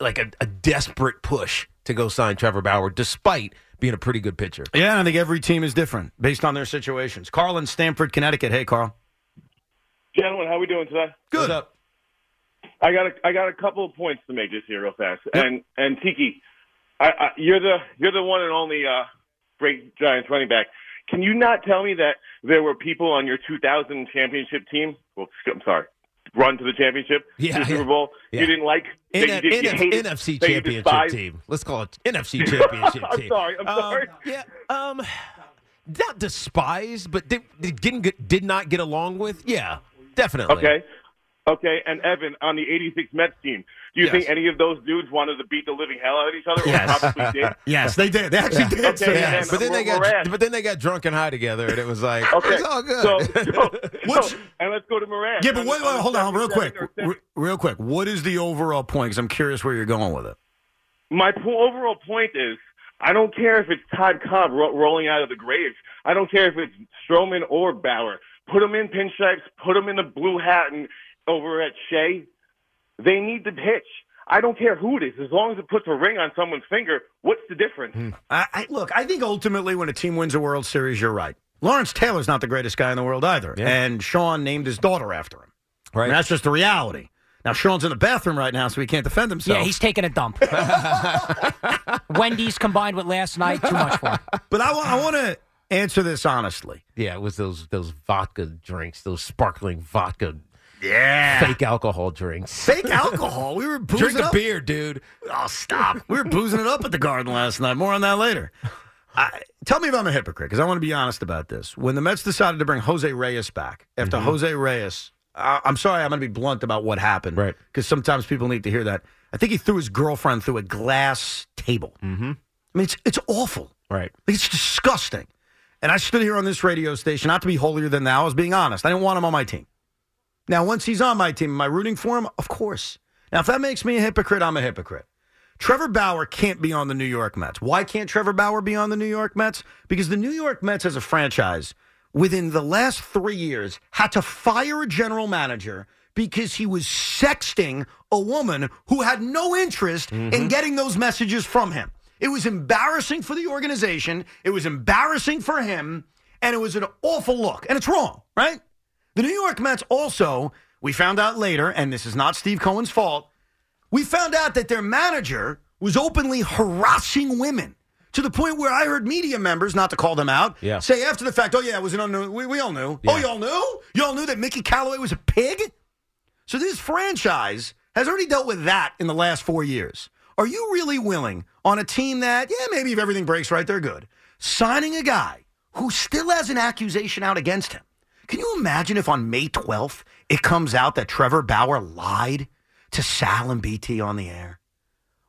like a, a desperate push to go sign Trevor Bauer despite being a pretty good pitcher. Yeah, and I think every team is different based on their situations. Carl in Stamford, Connecticut. Hey, Carl. Gentlemen, how are we doing today? Good. What's up? I got a, I got a couple of points to make just here real fast. And and Tiki, I, I, you're the you're the one and only uh, great Giants running back. Can you not tell me that there were people on your 2000 championship team? Well, I'm sorry, run to the championship, Yeah, the Super. Bowl. Yeah. You didn't like N- you, you NF hated, NFC championship despised? team. Let's call it NFC championship I'm team. sorry, I'm Um, sorry. Yeah, um, not despised, but did, did, didn't get, did not get along with. Yeah, definitely. Okay. Okay, and Evan on the 86 Mets team. Do you Yes. think any of those dudes wanted to beat the living hell out of each other? Or Yes. probably did. Yes, they did. They actually did. Okay, say and that. then- But then they got, Moran. but then they got drunk and high together, and it was like, Okay, it's all good. So, so, What's- so- and let's go to Moran. Yeah, but On- wait, wait, hold on, real quick, or real quick. What is the overall point? Because I'm curious where you're going with it. My po- overall point is, I don't care if it's Todd Cobb ro- rolling out of the grave. I don't care if it's Stroman or Bauer. Put them in pinstripes. Put them in the blue hat and over at Shea. They need to pitch. I don't care who it is, as long as it puts a ring on someone's finger. What's the difference? Hmm. I, I, look, I think ultimately when a team wins a World Series, you're right. Lawrence Taylor's not the greatest guy in the world either, Yeah. and Sean named his daughter after him. I right? mean, that's just the reality. Now Sean's in the bathroom right now, so he can't defend himself. Yeah, he's taking a dump. Wendy's combined with last night, too much for him. but I, wa- I want to answer this honestly. yeah, it was those those vodka drinks, those sparkling vodka, Yeah, fake alcohol drinks. fake alcohol. We were boozing Drink a up. beer, dude. Oh, stop. we were boozing it up at the Garden last night. More on that later. I, tell me if I'm a hypocrite, because I want to be honest about this. When the Mets decided to bring Jose Reyes back, after Jose Reyes, I, I'm sorry, I'm going to be blunt about what happened. Right. Because sometimes people need to hear that. I think he threw his girlfriend through a glass table. Mm-hmm. I mean, it's, it's awful. Right. It's disgusting. And I stood here on this radio station, not to be holier than thou, I was being honest. I didn't want him on my team. Now, once he's on my team, am I rooting for him? Of course. Now, if that makes me a hypocrite, I'm a hypocrite. Trevor Bauer can't be on the New York Mets. Why can't Trevor Bauer be on the New York Mets? Because the New York Mets as a franchise, within the last three years, had to fire a general manager because he was sexting a woman who had no interest in mm-hmm. getting those messages from him. It was embarrassing for the organization. It was embarrassing for him. And it was an awful look. And it's wrong, right? The New York Mets also, we found out later, and this is not Steve Cohen's fault, we found out that their manager was openly harassing women to the point where I heard media members, not to call them out, Yeah. say after the fact, oh, yeah, it was an unknown. We, we all knew. Oh, y'all knew? Y'all knew that Mickey Callaway was a pig? So this franchise has already dealt with that in the last four years. Are you really willing on a team that, yeah, maybe if everything breaks right, they're good, signing a guy who still has an accusation out against him? Can you imagine if on May 12th it comes out that Trevor Bauer lied to Sal and BT on the air?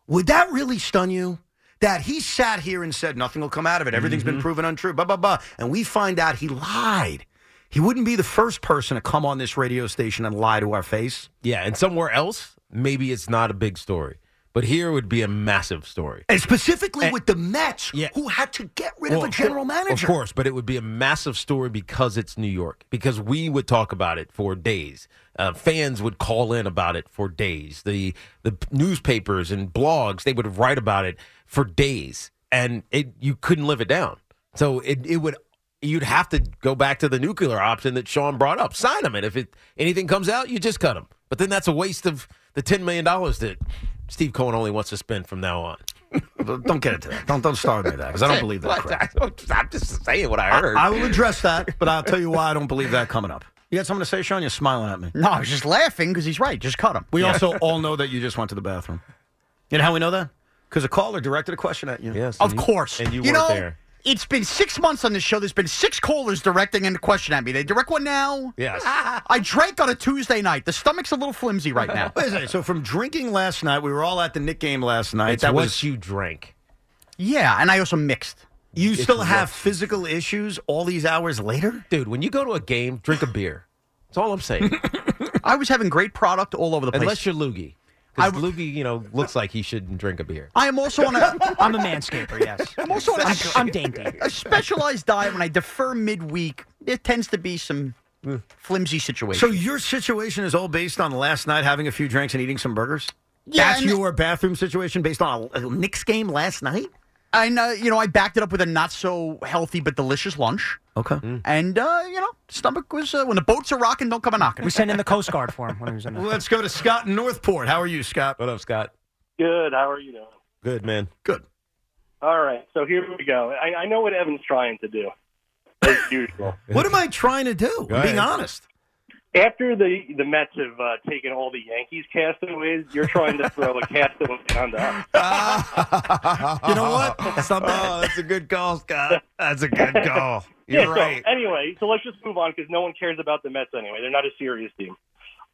Would that really stun you? That he sat here and said nothing will come out of it. Everything's been mm-hmm. proven untrue, blah, blah, blah. And we find out he lied. He wouldn't be the first person to come on this radio station and lie to our face. Yeah, and somewhere else, maybe it's not a big story. But here would be a massive story. And specifically And- with the Mets, Yeah. who had to get rid Well, of a general manager. Of course, but it would be a massive story because it's New York. Because we would talk about it for days. Uh, fans would call in about it for days. The the newspapers and blogs they would write about it for days, and it you couldn't live it down. So it it would you'd have to go back to the nuclear option that Sean brought up. Sign him, and if it anything comes out, you just cut him. But then that's a waste of the ten million dollars that Steve Cohen only wants to spend from now on. Don't get into that. Don't don't start with that because I don't believe that. crap. I'm just saying what I I, heard. I will address that, but I'll tell you why I don't believe that coming up. You got something to say, Sean? You're smiling at me. No, I was just laughing because he's right. Just cut him. We also all know that you just went to the bathroom. You know how we know that? Because a caller directed a question at you. Yes, Of you- course. and you, you weren't know, there. It's been six months on this show. There's been six callers directing a question at me. They direct one now. Yes. I drank on a Tuesday night. The stomach's a little flimsy right now. Wait a second. So from drinking last night, we were all at the Knick game last night. It's that what was you drank. yeah, and I also mixed. you it's still what- have physical issues all these hours later. Dude, when you go to a game, drink a beer. That's all I'm saying. I was having great product all over the place. Unless you're Loogie. I Because Loogie, you know, looks like he shouldn't drink a beer. I am also on a, I'm a manscaper, yes. I'm also on a, I'm, I'm dainty. a specialized diet. When I defer midweek, it tends to be some hmm. flimsy situation. So your situation is all based on last night having a few drinks and eating some burgers. Yeah, That's your bathroom situation based on a, a Knicks game last night. I know, you know, I backed it up with a not so healthy but delicious lunch. Okay. And, uh, you know, stomach was, uh, when the boats are rocking, don't come a knocking. We sent in the Coast Guard for him when he was in there. Let's go to Scott in Northport. How are you, Scott? What up, Scott? Good. How are you doing? Good, man. Good. All right. So here we go. I, I know what Evan's trying to do, as usual. What am I trying to do? I'm being honest. After the the Mets have uh, taken all the Yankees castaways, you're trying to throw a castaway onto us. You know what? That's. Oh, that's a good call, Scott. That's a good call. Yeah, You're so, right. anyway, so let's just move on because no one cares about the Mets anyway. They're not a serious team.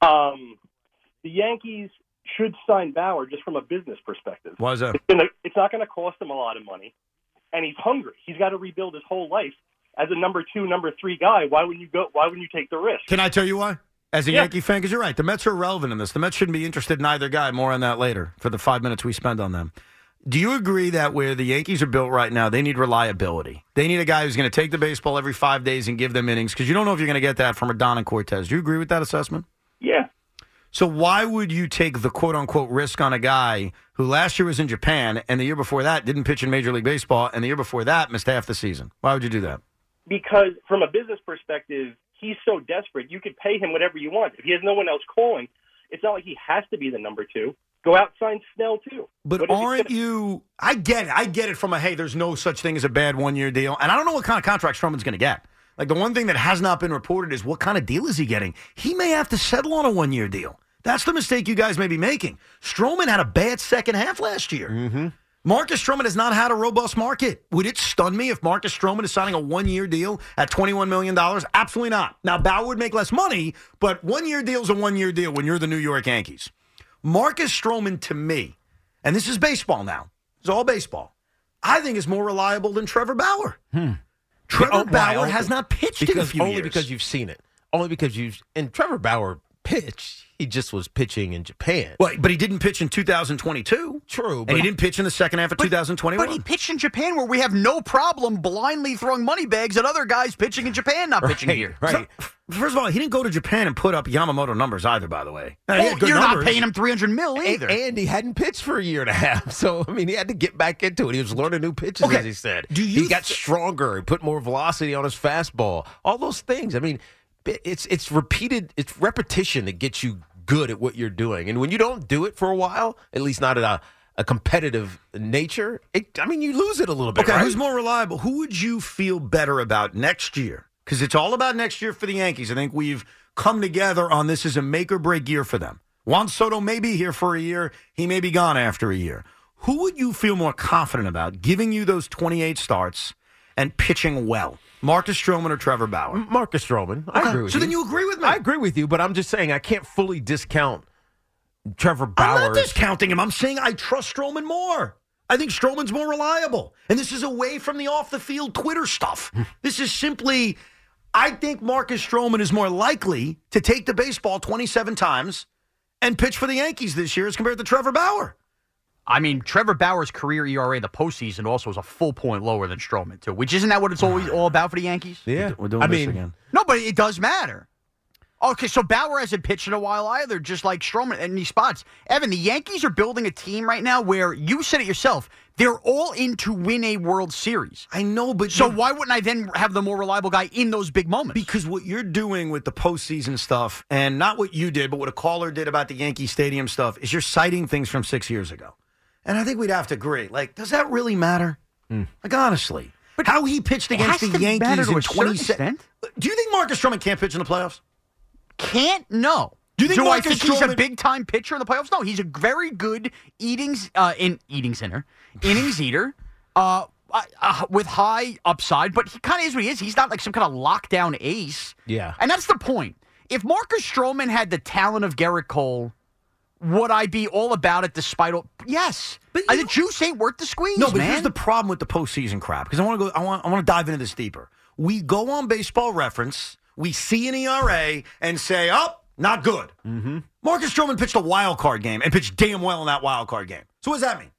Um, the Yankees should sign Bauer just from a business perspective. Why is that? It's, gonna, it's not going to cost him a lot of money, and he's hungry. He's got to rebuild his whole life as a number two, number three guy. Why wouldn't you go? Why wouldn't you take the risk? Can I tell you why? As a Yeah. Yankee fan, because you're right. The Mets are irrelevant in this. The Mets shouldn't be interested in either guy. More on that later for the five minutes we spend on them. Do you agree that where the Yankees are built right now, they need reliability? They need a guy who's going to take the baseball every five days and give them innings because you don't know if you're going to get that from Rodon and Cortes. Do you agree with that assessment? Yeah. So why would you take the quote unquote risk on a guy who last year was in Japan and the year before that didn't pitch in Major League Baseball and the year before that missed half the season? Why would you do that? Because from a business perspective, he's so desperate. You could pay him whatever you want. If he has no one else calling, it's not like he has to be the number two. Go out sign Snell too. But What is aren't gonna- you? I get it. I get it from a hey, there's no such thing as a bad one year deal, and I don't know what kind of contract Stroman's going to get. Like the one thing that has not been reported is what kind of deal is he getting? He may have to settle on a one year deal. That's the mistake you guys may be making. Stroman had a bad second half last year. Mm-hmm. Marcus Stroman has not had a robust market. Would it stun me if Marcus Stroman is signing a one year deal at $21 million? Absolutely not. Now, Bauer would make less money, but one year deal is a one year deal when you're the New York Yankees. Marcus Stroman, to me, and this is baseball now, it's all baseball, I think is more reliable than Trevor Bauer. Hmm. Trevor Oh. Bauer Only- has not pitched in a because few only years. because you've seen it. Only because you've and Trevor Bauer pitched. He just was pitching in Japan. Well, but he didn't pitch in 2022. True, And he didn't pitch in the second half of 2021. But he pitched in Japan where we have no problem blindly throwing money bags at other guys pitching in Japan, not pitching here. right. First of all, he didn't go to Japan and put up Yamamoto numbers either, by the way. Now, good you're numbers. not paying him 300 mil either. And, and he hadn't pitched for a year and a half. So, I mean, he had to get back into it. He was learning new pitches, Okay. as he said. Do you he got th- stronger. He put more velocity on his fastball. All those things. I mean, it's it's repeated, it's repetition that gets you good at what you're doing. And when you don't do it for a while, at least not at a, a competitive nature, it, I mean, you lose it a little bit. Okay, right? who's more reliable? Who would you feel better about next year? Because it's all about next year for the Yankees. I think we've come together on this as a make or break year for them. Juan Soto may be here for a year. He may be gone after a year. Who would you feel more confident about giving you those 28 starts and pitching well? Marcus Stroman or Trevor Bauer? Marcus Stroman. I Okay, agree with so you. then you agree with me. I agree with you, but I'm just saying I can't fully discount Trevor Bauer. I'm not discounting him. I'm saying I trust Stroman more. I think Stroman's more reliable. And this is away from the off the field Twitter stuff. this is simply, I think Marcus Stroman is more likely to take the baseball 27 times and pitch for the Yankees this year as compared to Trevor Bauer. I mean, Trevor Bauer's career ERA the postseason also was a full point lower than Stroman too. Which isn't that what it's always all about for the Yankees? yeah, We're doing I this mean, again. No, but it does matter. Okay, so Bauer hasn't pitched in a while either, just like Stroman in these spots. Evan, the Yankees are building a team right now where you said it yourself. They're all in to win a World Series. I know, but So you- why wouldn't I then have the more reliable guy in those big moments? Because what you're doing with the postseason stuff, and not what you did, but what a caller did about the Yankee Stadium stuff, is you're citing things from six years ago. And I think we'd have to agree. Like, does that really matter? Like, honestly. how he pitched against the Yankees in a certain 20 extent. Do you think Marcus Stroman can't pitch in the playoffs? Can't no. Do you think Do Marcus I think he's a big time pitcher in the playoffs? No, he's a very good eatings uh, in eating center, innings eater, uh, uh, uh, with high upside. But he kind of is what he is. He's not like some kind of lockdown ace. Yeah. and that's the point. If Marcus Stroman had the talent of Gerrit Cole, would I be all about it? Despite all, yes, But Uh, the juice ain't worth the squeeze. No, but man. here's the problem with the postseason crap. Because I want to go. I want. I want to dive into this deeper. We go on Baseball Reference. We see an ERA and say, "Oh, not good." Mm-hmm. Marcus Stroman pitched a wild card game and pitched damn well in that wild card game. So what does that mean?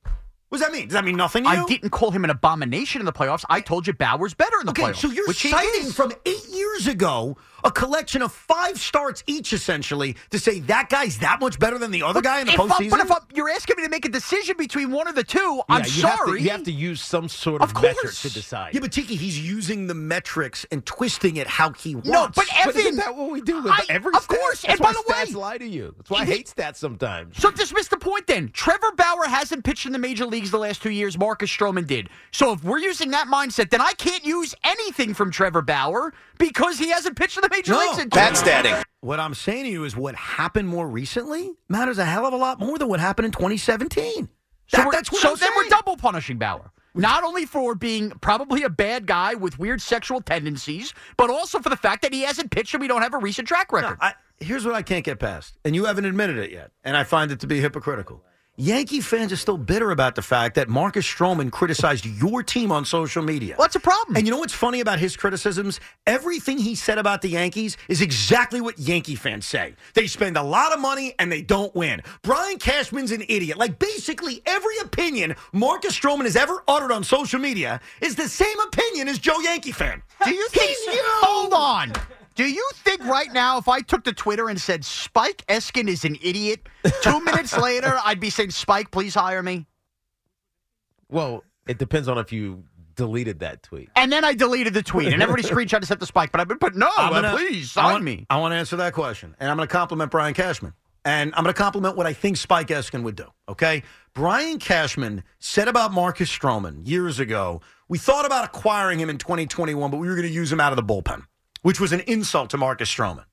What does that mean? Does that mean nothing to you? I didn't call him an abomination in the playoffs. I told you Bauer's better in the Okay, playoffs. so you're citing from eight years ago a collection of five starts each, essentially, to say that guy's that much better than the other guy in the if I'm- postseason. but if I'm, you're asking me to make a decision between one of the two, I'm Yeah, you have to- sorry. you have to use some sort of, Of metric to decide. yeah, but Tiki, he's using the metrics and twisting it how he wants. No, but But isn't that what we do with I- every of stat? course. That's and by the stats way, lie to you. That's why I Even- hate stats sometimes. So dismiss the point then. Trevor Bauer hasn't pitched in the major leagues the last two years. Marcus Stroman did. So if we're using that mindset, then I can't use anything from Trevor Bauer because he hasn't pitched in the major No. leagues. in That's daddy. What I'm saying to you is what happened more recently matters a hell of a lot more than what happened in 2017. So, That- we're, that's what so I'm then we're double punishing Bauer. Not only for being probably a bad guy with weird sexual tendencies, but also for the fact that he hasn't pitched and we don't have a recent track record. I, here's what I can't get past, and you haven't admitted it yet, and I find it to be hypocritical. Yankee fans are still bitter about the fact that Marcus Stroman criticized your team on social media. What's the problem? And you know what's funny about his criticisms? Everything he said about the Yankees is exactly what Yankee fans say. They spend a lot of money and they don't win. Brian Cashman's an idiot. Like basically every opinion Marcus Stroman has ever uttered on social media is the same opinion as Joe Yankee fan. Do you think? He's you. Hold on. Do you think right now, if I took to Twitter and said Spike Eskin is an idiot, two minutes later I'd be saying, "Spike, please hire me," Well, it depends on if you deleted that tweet. and then I deleted the tweet, and everybody screenshot and sent the Spike, but I've been, but no, uh, gonna- please I sign want, me. I want to answer that question, and I'm going to compliment Brian Cashman, and I'm going to compliment what I think Spike Eskin would do. Okay, Brian Cashman said about Marcus Stroman years ago. We thought about acquiring him in 2021, but we were going to use him out of the bullpen, which was an insult to Marcus Stroman.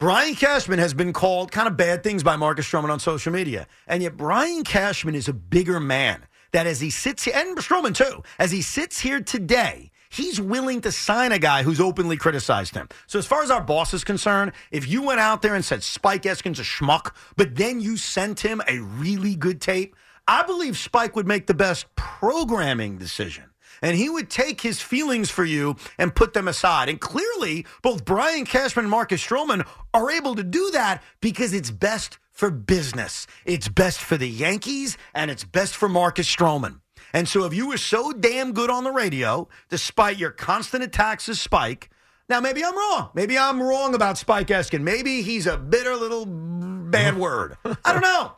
Brian Cashman has been called kind of bad things by Marcus Stroman on social media. And yet Brian Cashman is a bigger man that as he sits here, and Stroman too, as he sits here today, he's willing to sign a guy who's openly criticized him. So as far as our boss is concerned, if you went out there and said Spike Eskin's a schmuck, but then you sent him a really good tape, I believe Spike would make the best programming decision and he would take his feelings for you and put them aside. And clearly, both Brian Cashman and Marcus Stroman are able to do that because it's best for business. It's best for the Yankees and it's best for Marcus Stroman. And so if you were so damn good on the radio, despite your constant attacks of Spike, now maybe I'm wrong. Maybe I'm wrong about Spike Eskin. Maybe he's a bitter little bad word. I don't know.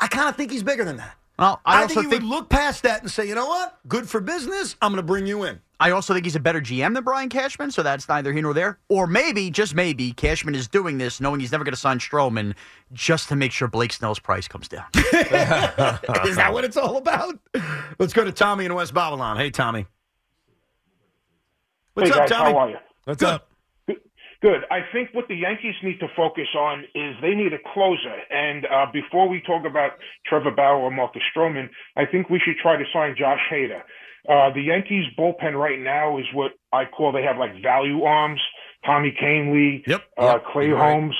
I kind of think he's bigger than that. Well, I, I, also think he think would look past that and say, you know what? Good for business. I'm going to bring you in. I also think he's a better GM than Brian Cashman, so that's neither here nor there. Or maybe, just maybe, Cashman is doing this knowing he's never going to sign Stroman just to make sure Blake Snell's price comes down. Is that what it's all about? Let's go to Tommy in West Babylon. Hey, Tommy. What's hey up, guys, Tommy? how are you? What's up? Good. I think what the Yankees need to focus on is they need a closer. And uh, before we talk about Trevor Bauer or Marcus Stroman, I think we should try to sign Josh Hader. Uh, the Yankees bullpen right now is what I call they have like value arms. Tommy Kahnle, yep, uh, Clay right. Holmes.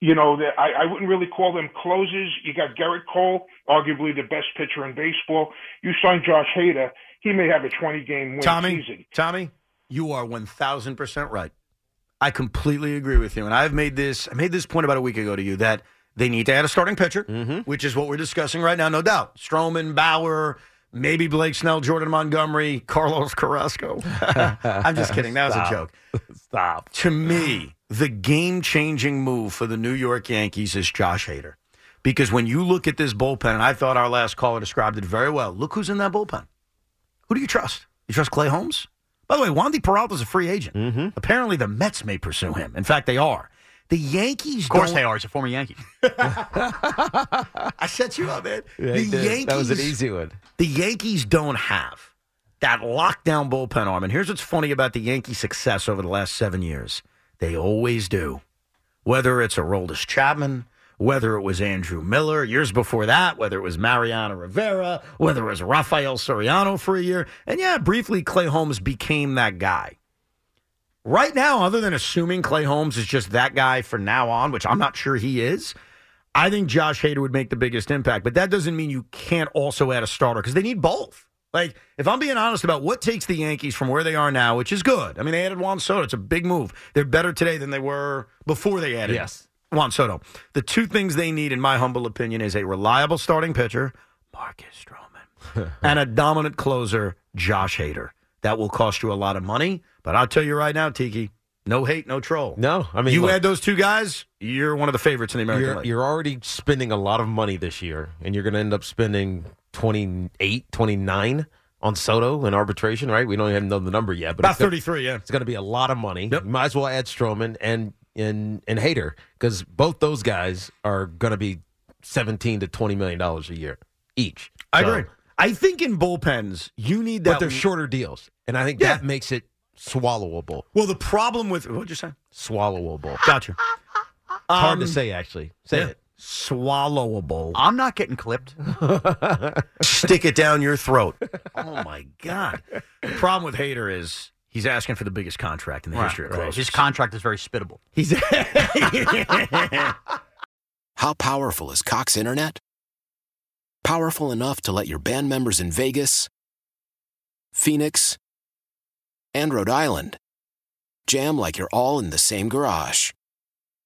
You know, that I, I wouldn't really call them closers. You got Gerrit Cole, arguably the best pitcher in baseball. You sign Josh Hader, he may have a 20 game win Tommy, season. Tommy, you are one thousand percent right. I completely agree with you, and I've made this. I made this point about a week ago to you that they need to add a starting pitcher, mm-hmm. which is what we're discussing right now, no doubt. Stroman, Bauer, maybe Blake Snell, Jordan Montgomery, Carlos Carrasco. I'm just kidding. That was a joke. Stop. To me, the game-changing move for the New York Yankees is Josh Hader, because when you look at this bullpen, and I thought our last caller described it very well. Look who's in that bullpen. Who do you trust? You trust Clay Holmes? By the way, Wandy Peralta's a free agent. Mm-hmm. Apparently, the Mets may pursue him. In fact, they are. The Yankees, Of course don't- they are. He's a former Yankee. I set you up, man. Yeah, the. Yankees, That was an easy one. The Yankees don't have that lockdown bullpen arm. And here's what's funny about the Yankee success over the last seven years: they always do. Whether it's a Aroldis Chapman, whether it was Andrew Miller years before that, whether it was Mariano Rivera, whether it was Rafael Soriano for a year, and yeah, briefly Clay Holmes became that guy. Right now, other than assuming Clay Holmes is just that guy for now on, which I'm not sure he is, I think Josh Hader would make the biggest impact. But that doesn't mean you can't also add a starter because they need both. Like, if I'm being honest about what takes the Yankees from where they are now, which is good. I mean, they added Juan Soto. It's a big move. They're better today than they were before they added Yes. Juan Soto. The two things they need, in my humble opinion, is a reliable starting pitcher, Marcus Stroman, and a dominant closer, Josh Hader. That will cost you a lot of money. But I'll tell you right now, Tiki, no hate, no troll. No, I mean, you look- add those two guys, you're one of the favorites in the American You're, League. you're already spending a lot of money this year, and you're going to end up spending 28, 29 on Soto in arbitration, right? We don't even know the number yet, but About it's gonna- 33, yeah. It's going to be a lot of money. You might as well add Stroman and and and Hader because both those guys are going to be 17 to 20 million dollars a year each. I So- agree. I think in bullpens, you need that. but they're shorter deals, and I think Yeah. that makes it swallowable. Well, the problem with what'd you say? Swallowable. Gotcha. It's hard to Um, say, actually. Say yeah. it. Swallowable. I'm not getting clipped. Stick it down your throat. Oh my God. The problem with Hader is he's asking for the biggest contract in the history of Right. closers. His contract is very spittable. He's How powerful is Cox Internet? Powerful enough to let your band members in Vegas, Phoenix, and Rhode Island jam like you're all in the same garage.